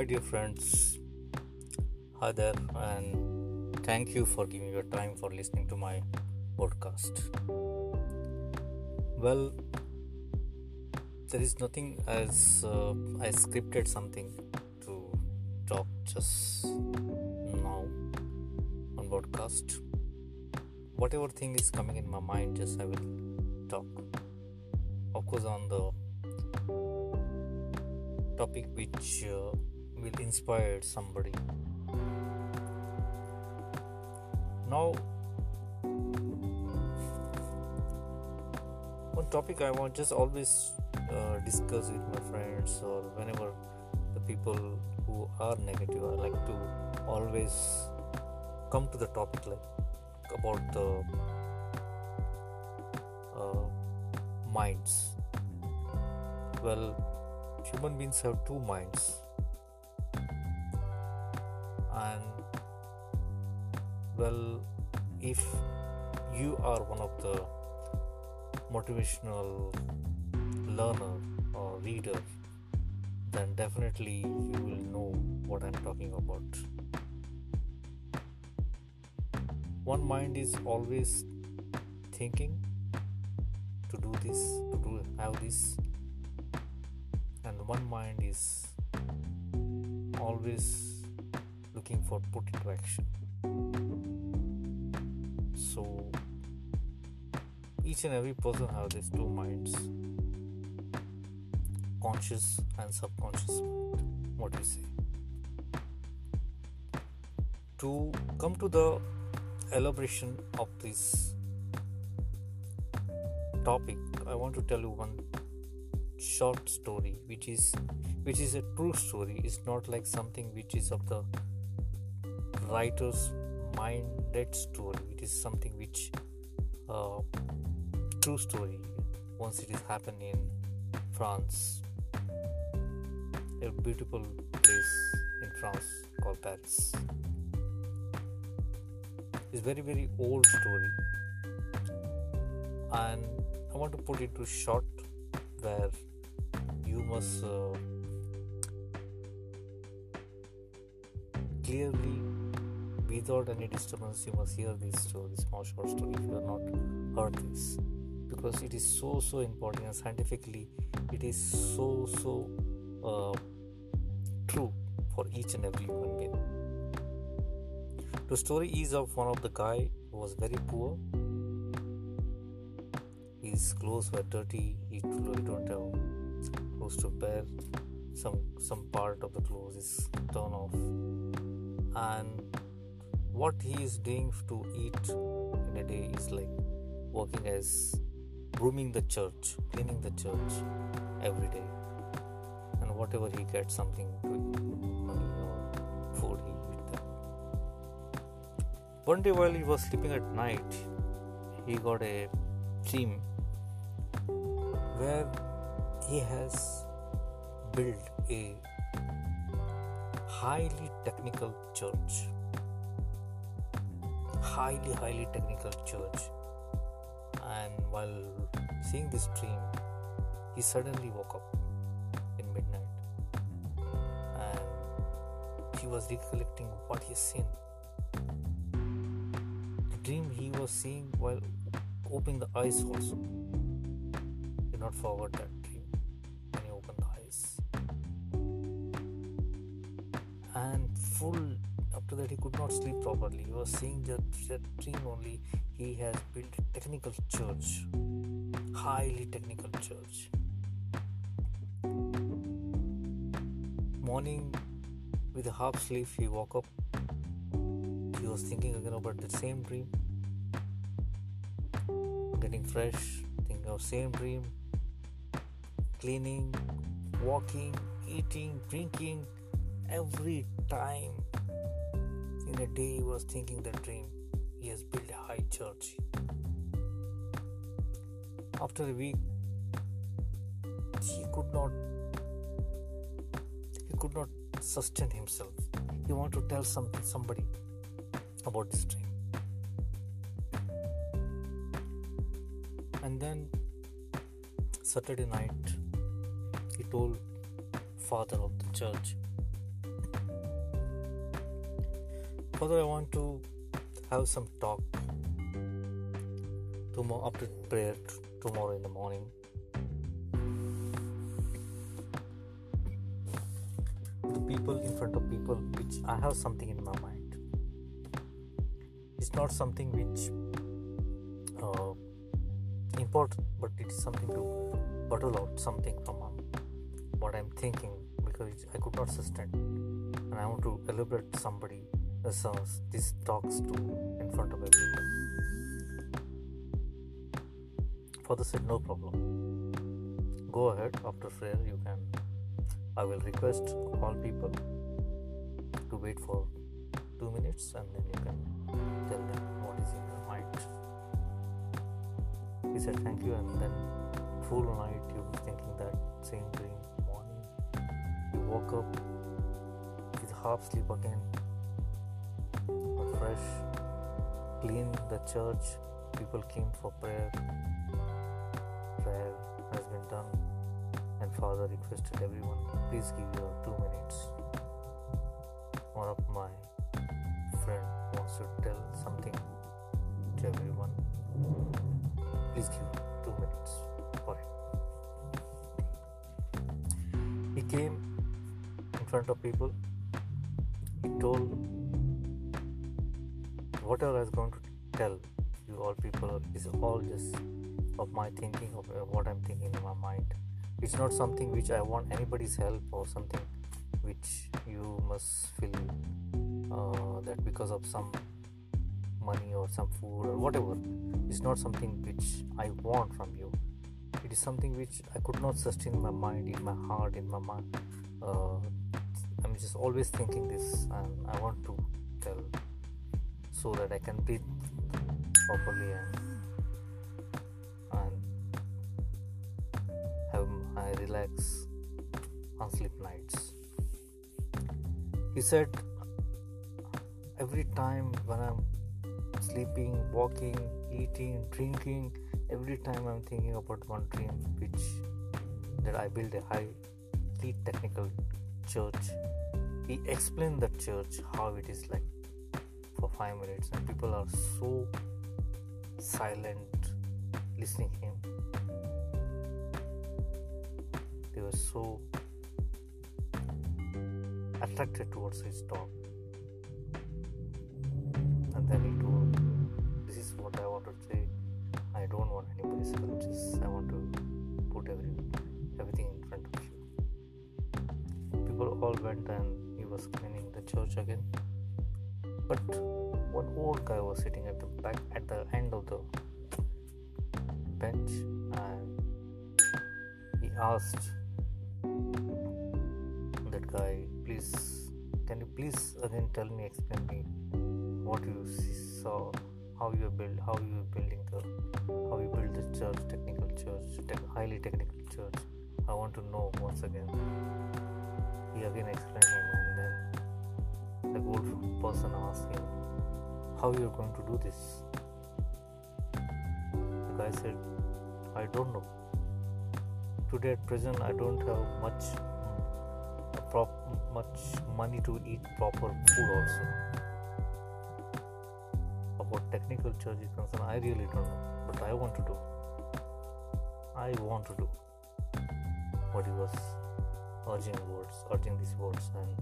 my dear friends. Hi there, and thank you for giving your time for listening to my podcast. Well, there is nothing as uh, I scripted something to talk just now on podcast. Whatever thing is coming in my mind, just I will talk. Of course, on the topic which uh, will inspire somebody. Now, one topic I want just always uh, discuss with my friends or whenever the people who are negative, I like to always come to the topic like about the uh, minds. Well, human beings have two minds and well if you are one of the motivational learner or reader then definitely you will know what i'm talking about. One mind is always thinking to do this to do have this. And one mind is always looking for put into action. So each and every person have these two minds conscious and subconscious mind. What you say? To come to the elaboration of this topic i want to tell you one short story which is which is a true story. It's not like something which is of the writer's minded story. It is something which uh, true story once it is happened in france a beautiful place in france called paris. It's very very old story. And i want to put it to short where you must uh, clearly without any disturbance you must hear this story small short story if you have not heard this. Because it is so so important and scientifically it is so so uh, true for each and every human being. The story is of one of the guy who was very poor. His clothes were dirty. He don't have clothes to wear. Some some part of the clothes is torn off. And what he is doing to eat in a day is like working as brooming the church cleaning the church every day. And whatever he gets something to eat money or food he eat that. One day while he was sleeping at night he got a dream where he has built a highly technical church highly highly technical church and while seeing this dream he suddenly woke up in midnight. And he was recollecting what he seen. The dream he was seeing while opening the eyes also. Do not forget that after that he could not sleep properly. He was seeing that dream only. He has built a technical church. Highly technical church. Morning with a half sleep he woke up. He was thinking again about the same dream. Getting fresh thinking of same dream. Cleaning walking eating drinking. Every time in a day he was thinking the dream. He has built a high church. After a week he could not he could not sustain himself. He wanted to tell something somebody about this dream. And then saturday night he told father of the church Father, I want to have some talk tomorrow after prayer t- tomorrow in the morning. The people in front of people, which I have something in my mind. It's not something which uh, important, but it is something to bottle out something from um, what I'm thinking because I could not sustain, and I want to elaborate somebody uh, this talks to in front of everyone. Father said, No problem. Go ahead after prayer. You can. I will request all people to wait for two minutes and then you can tell them what is in your mind. He said, Thank you. And then, full night, you were thinking that same dream. Morning, you woke up with half sleep again, fresh, clean the church. People came for prayer prayer has been done, and Father requested everyone, please give your two minutes. One of my friend wants to tell something to everyone. Please give two minutes for him. He came in front of people. Whatever I was going to tell you all people is all just of my thinking of what I'm thinking in my mind. It's not something which I want anybody's help or something which you must feel uh, that because of some money or some food or whatever. It's not something which I want from you. It is something which I could not sustain in my mind, in my heart, in my mind. Uh, I'm just always thinking this, and I want to tell so that I can breathe properly and have I relax on sleep nights. He said, every time when I'm sleeping, walking, eating, drinking, every time I'm thinking about one dream, which that I build a high, highly technical church. He explained the church how it is like for five minutes, and people are so silent listening him they were so attracted towards his talk And then he told, This is what I want to say. I don't want anybody's help, just I want to put every, everything in front of you. People all went and he was cleaning the church again. But one old guy was sitting at the back at the end of the bench and he asked that guy please can you please again tell me explain me what you saw how you build how you building the how you build the church technical church highly technical church? I want to know once again. He again explained him and then the old person him how you're going to do this the guy said i don't know today at present I don't have much mm, prop, much money to eat proper food also. About technical church is concerned, I really don't know, but I want to do. I want to do what he was urging words, urging these words, and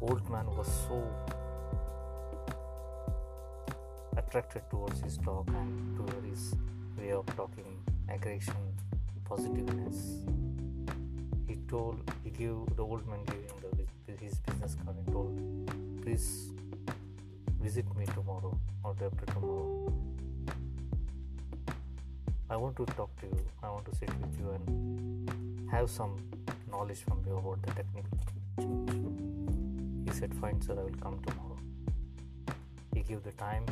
old man was so attracted towards his talk and to his way of talking, aggression, positiveness. He told, he gave the old man gave him the, his business card and told, please visit me tomorrow or day after tomorrow. I want to talk to you. I want to sit with you and have some knowledge from you about the technical change. Said, Fine, sir, I will come tomorrow. He gave the time,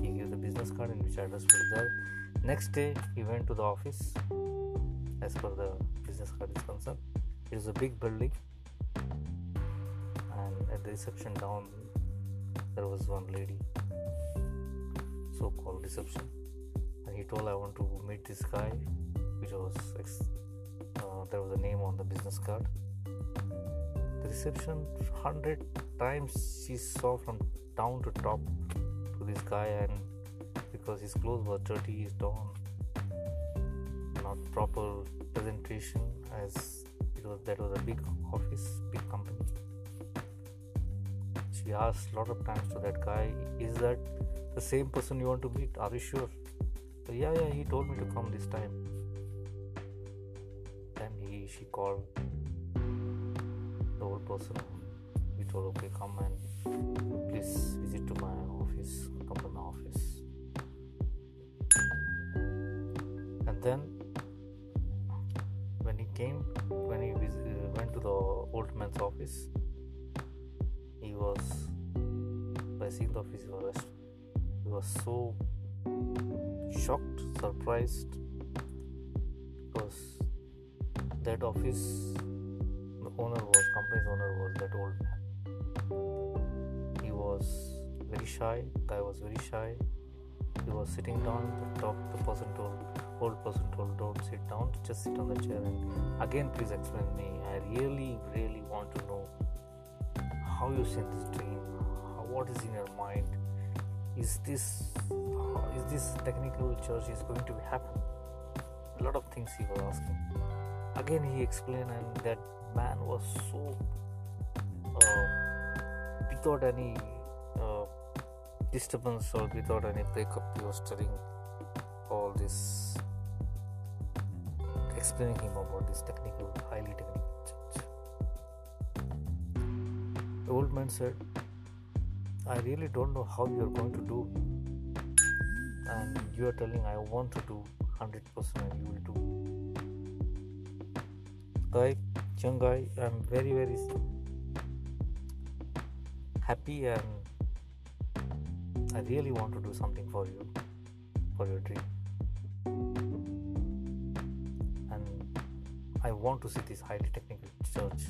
he gave the business card in which address was there. Next day, he went to the office as per the business card is concerned. It is a big building, and at the reception down there was one lady, so-called reception, and he told I want to meet this guy, which was uh, there was a name on the business card. The reception 100 times she saw from down to top to this guy and because his clothes were dirty he's torn not proper presentation as it was that was a big office big company. She asked a lot of times to that guy is that the same person you want to meet? Are you sure? Yeah yeah he told me to come this time. Then he she called person he told okay come and please visit to my office come to my office. And then when he came when he uh, went to the old man's office he was by the office he he was so shocked surprised because that office owner was company's owner was that old man. He was very shy guy was very shy. He was sitting down the top the person told old person told don't sit down just sit on the chair and again please explain me. I really really want to know how you see this dream. What is in your mind? Is this is this technical church is going to happen? A lot of things he was asking again he explained and that man was so uh, without any uh, disturbance or without any breakup he was telling all this explaining him about this technical highly technical church the old man said i really don't know how you're going to do and you are telling i want to do 100% and you will do guy young guy i'm very very happy and i really want to do something for you for your dream. And i want to see this highly technical church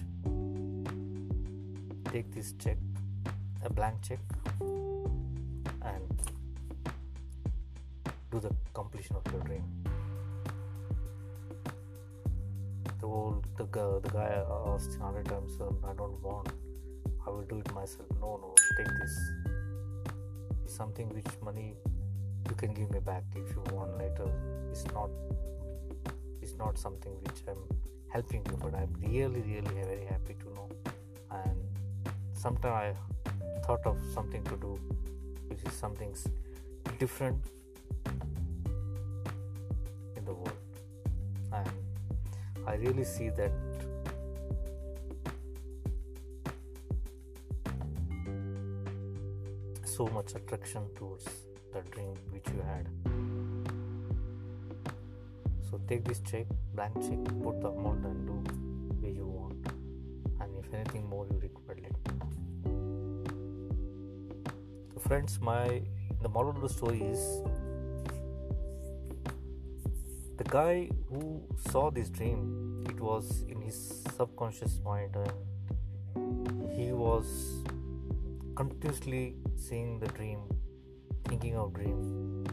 take this check a blank check and do the completion of your dream the old the the guy uh, asked hundred times um, i don't want i will do it myself. No no take this. Something which money you can give me back if you want later. It's not it's not something which i'm helping you but i'm really really very happy to know. And sometime i thought of something to do which is something different i really see that. So much attraction towards the dream which you had. So take this check blank check put the amount and do where you want. And if anything more you require let so friends my the moral of the story is the guy who saw this dream it was in his subconscious mind and he was continuously seeing the dream thinking of dream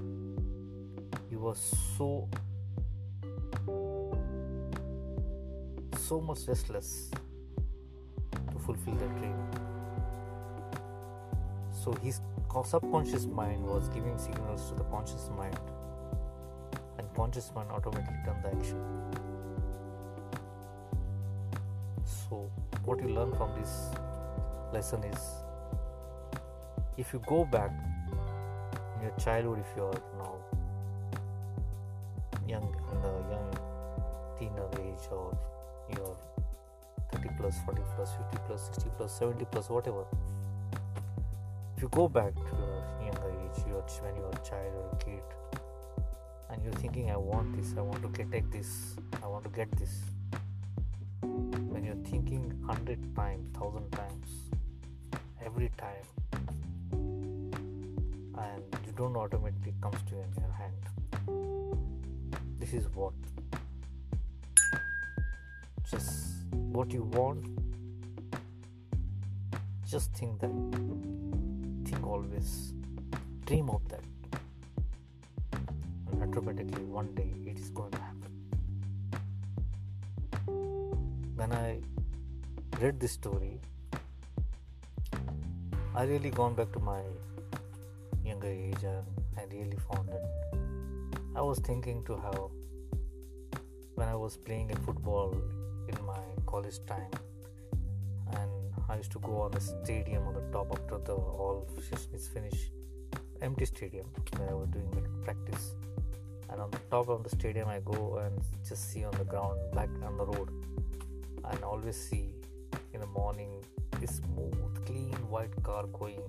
he was so so much restless to fulfill that dream. So his subconscious mind was giving signals to the conscious mind and conscious mind automatically done the action what you learn from this lesson is if you go back in your childhood if you are now young in the young teenager age or you're 30 plus 40 plus 50 plus 60 plus 70 plus whatever if you go back to your younger age your, when you were a child or a kid and you're thinking i want this i want to get take this i want to get this when you're thinking 100 times 1000 times every time and you don't automatically comes to your hand this is what just what you want just think that think always dream of that. And automatically one day it is going to when i read this story, I really gone back to my younger age and I really found it. I was thinking to how when I was playing a football in my college time and I used to go on the stadium on the top after the all is finished empty stadium where I was doing like practice and on the top of the stadium I go and just see on the ground back on the road and always see in the morning this smooth clean white car going.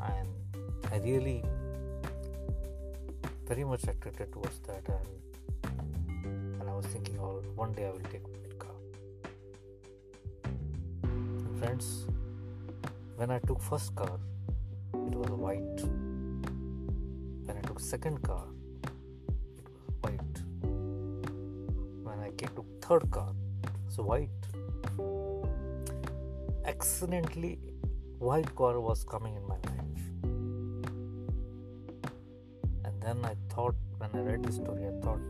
And I really very much attracted towards that. And and I was thinking oh one day I will take that car. And friends when I took first car it was white. When I took second car it was white. When I came to third car white. Accidentally white car was coming in my life. And then i thought when i read the story i thought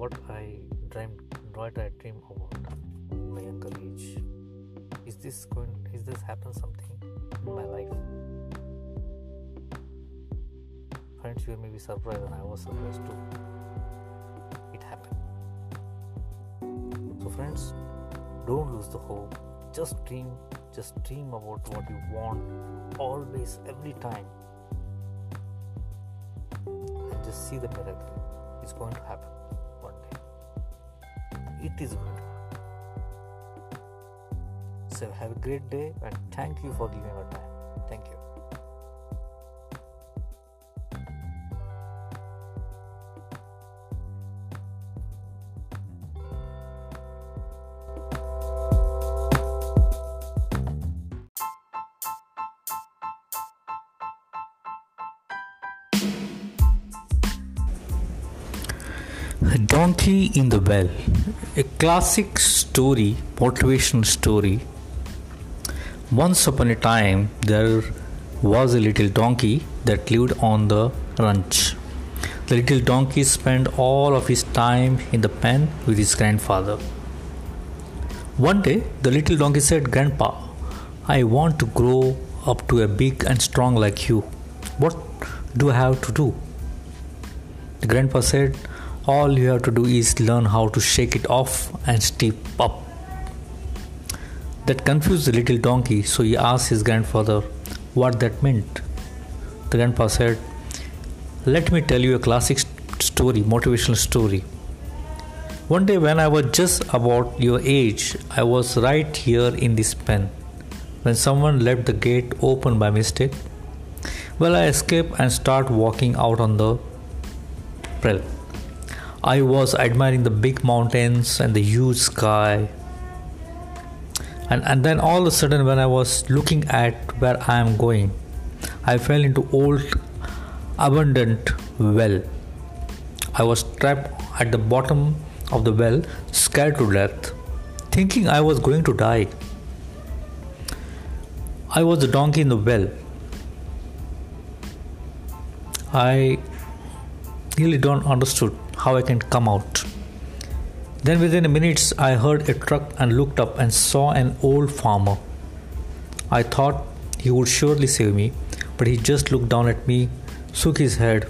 what i dreamed what i dream about my younger age. Is this going is this happen something in my life? Friends you may be surprised and i was surprised too friends don't lose the hope. Just dream just dream about what you want always every time. And just see the miracle. It's going to happen one day. It is going to happen. So have a great day and thank you for giving your time. Thank you In the Well, a classic story, motivational story. Once upon a time, there was a little donkey that lived on the ranch. The little donkey spent all of his time in the pen with his grandfather. One day, the little donkey said, Grandpa, I want to grow up to a big and strong like you. What do I have to do? The grandpa said, all you have to do is learn how to shake it off and step up. That confused the little donkey, so he asked his grandfather what that meant. The grandpa said, Let me tell you a classic story, motivational story. One day, when I was just about your age, I was right here in this pen when someone left the gate open by mistake. Well, I escaped and start walking out on the prell. I was admiring the big mountains and the huge sky. And, and then all of a sudden, when I was looking at where I am going, I fell into old, abundant well. I was trapped at the bottom of the well, scared to death, thinking I was going to die. I was the donkey in the well. I really don't understood how I can come out. Then within minutes, I heard a truck and looked up and saw an old farmer. I thought he would surely save me, but he just looked down at me, shook his head,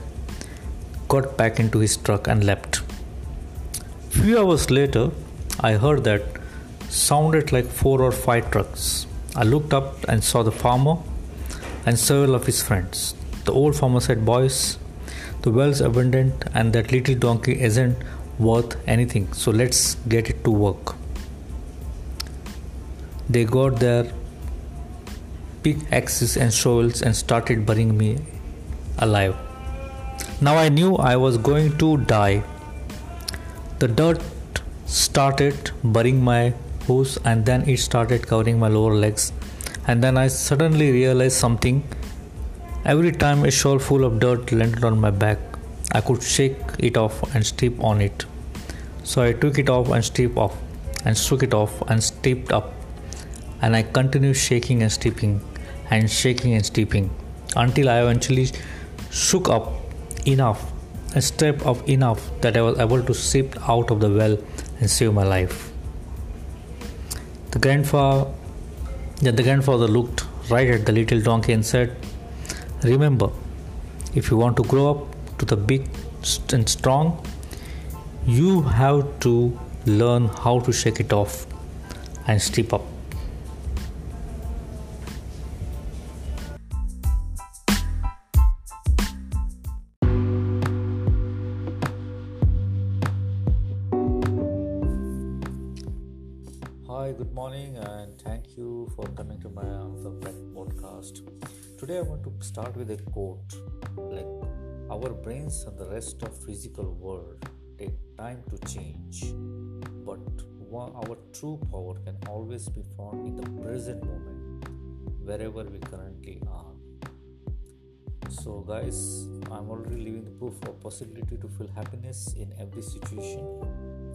got back into his truck and left. Few hours later, I heard that sounded like four or five trucks. I looked up and saw the farmer and several of his friends. The old farmer said, Boys, the well's abundant and that little donkey isn't worth anything, so let's get it to work. They got their pickaxes and shovels and started burying me alive. Now I knew I was going to die. The dirt started burying my hose and then it started covering my lower legs. And then I suddenly realized something Every time a shawl full of dirt landed on my back, I could shake it off and step on it. So I took it off and stepped off, and shook it off and stepped up. And I continued shaking and stepping, and shaking and stepping, until I eventually shook up enough and stepped up enough that I was able to step out of the well and save my life. The grandfather, the grandfather looked right at the little donkey and said, Remember, if you want to grow up to the big and strong, you have to learn how to shake it off and step up. For coming to my other podcast. Today, I want to start with a quote like, Our brains and the rest of physical world take time to change, but our true power can always be found in the present moment, wherever we currently are. So, guys, I'm already living the proof of possibility to feel happiness in every situation,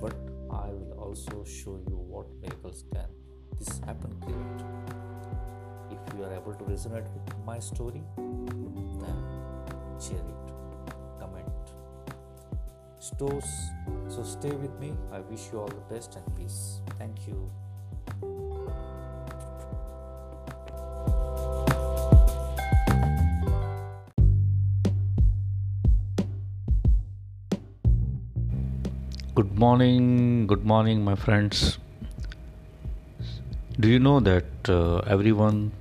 but I will also show you what miracles can this happen. If you are able to resonate with my story, then share it, comment, stores. So stay with me. I wish you all the best and peace. Thank you. Good morning, good morning, my friends. Do you know that uh, everyone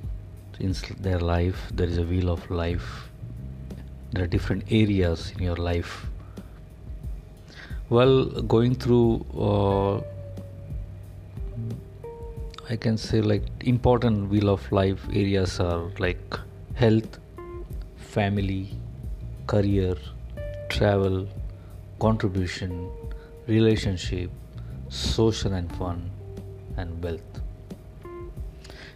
in their life there is a wheel of life? There are different areas in your life. Well, going through, uh, I can say like important wheel of life areas are like health, family, career, travel, contribution relationship, social and fun, and wealth.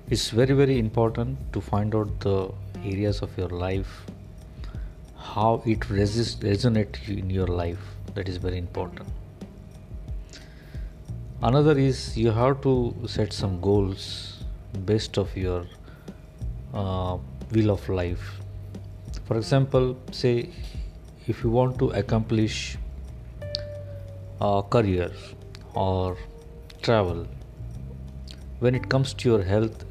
It's very, very important to find out the areas of your life, how it resist, resonates in your life. That is very important. Another is you have to set some goals based of your uh, wheel of life. For example, say if you want to accomplish uh, career or travel when it comes to your health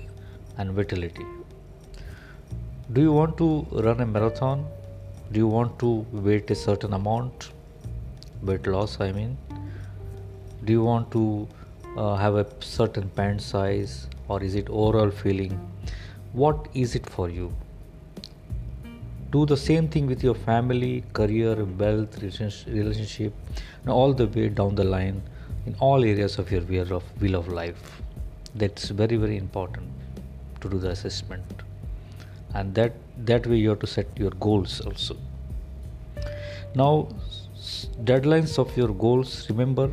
and vitality. Do you want to run a marathon? Do you want to weight a certain amount? Weight loss i mean. Do you want to uh, have a certain pant size or is it overall feeling? What is it for you? Do the same thing with your family career wealth relationship and all the way down the line in all areas of your wheel of, wheel of life. That's very very important to do the assessment and that that way you have to set your goals also now deadlines of your goals remember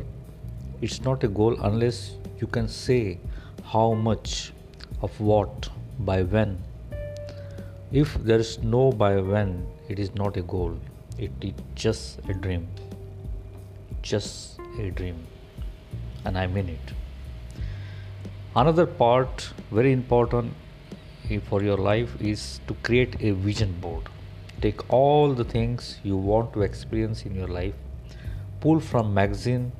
it's not a goal unless you can say how much of what by when if there is no by when, it is not a goal, it is just a dream. Just a dream. And I mean it. Another part, very important for your life, is to create a vision board. Take all the things you want to experience in your life, pull from magazine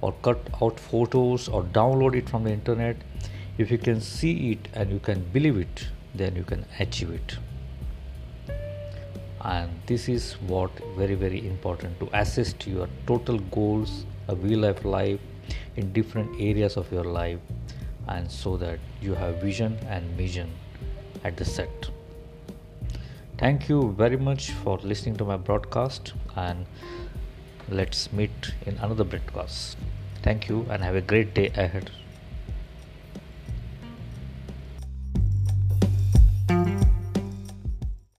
or cut out photos or download it from the internet. If you can see it and you can believe it, then you can achieve it and this is what very very important to assess your total goals a wheel of life in different areas of your life and so that you have vision and mission at the set. Thank you very much for listening to my broadcast and let's meet in another broadcast. Thank you and have a great day ahead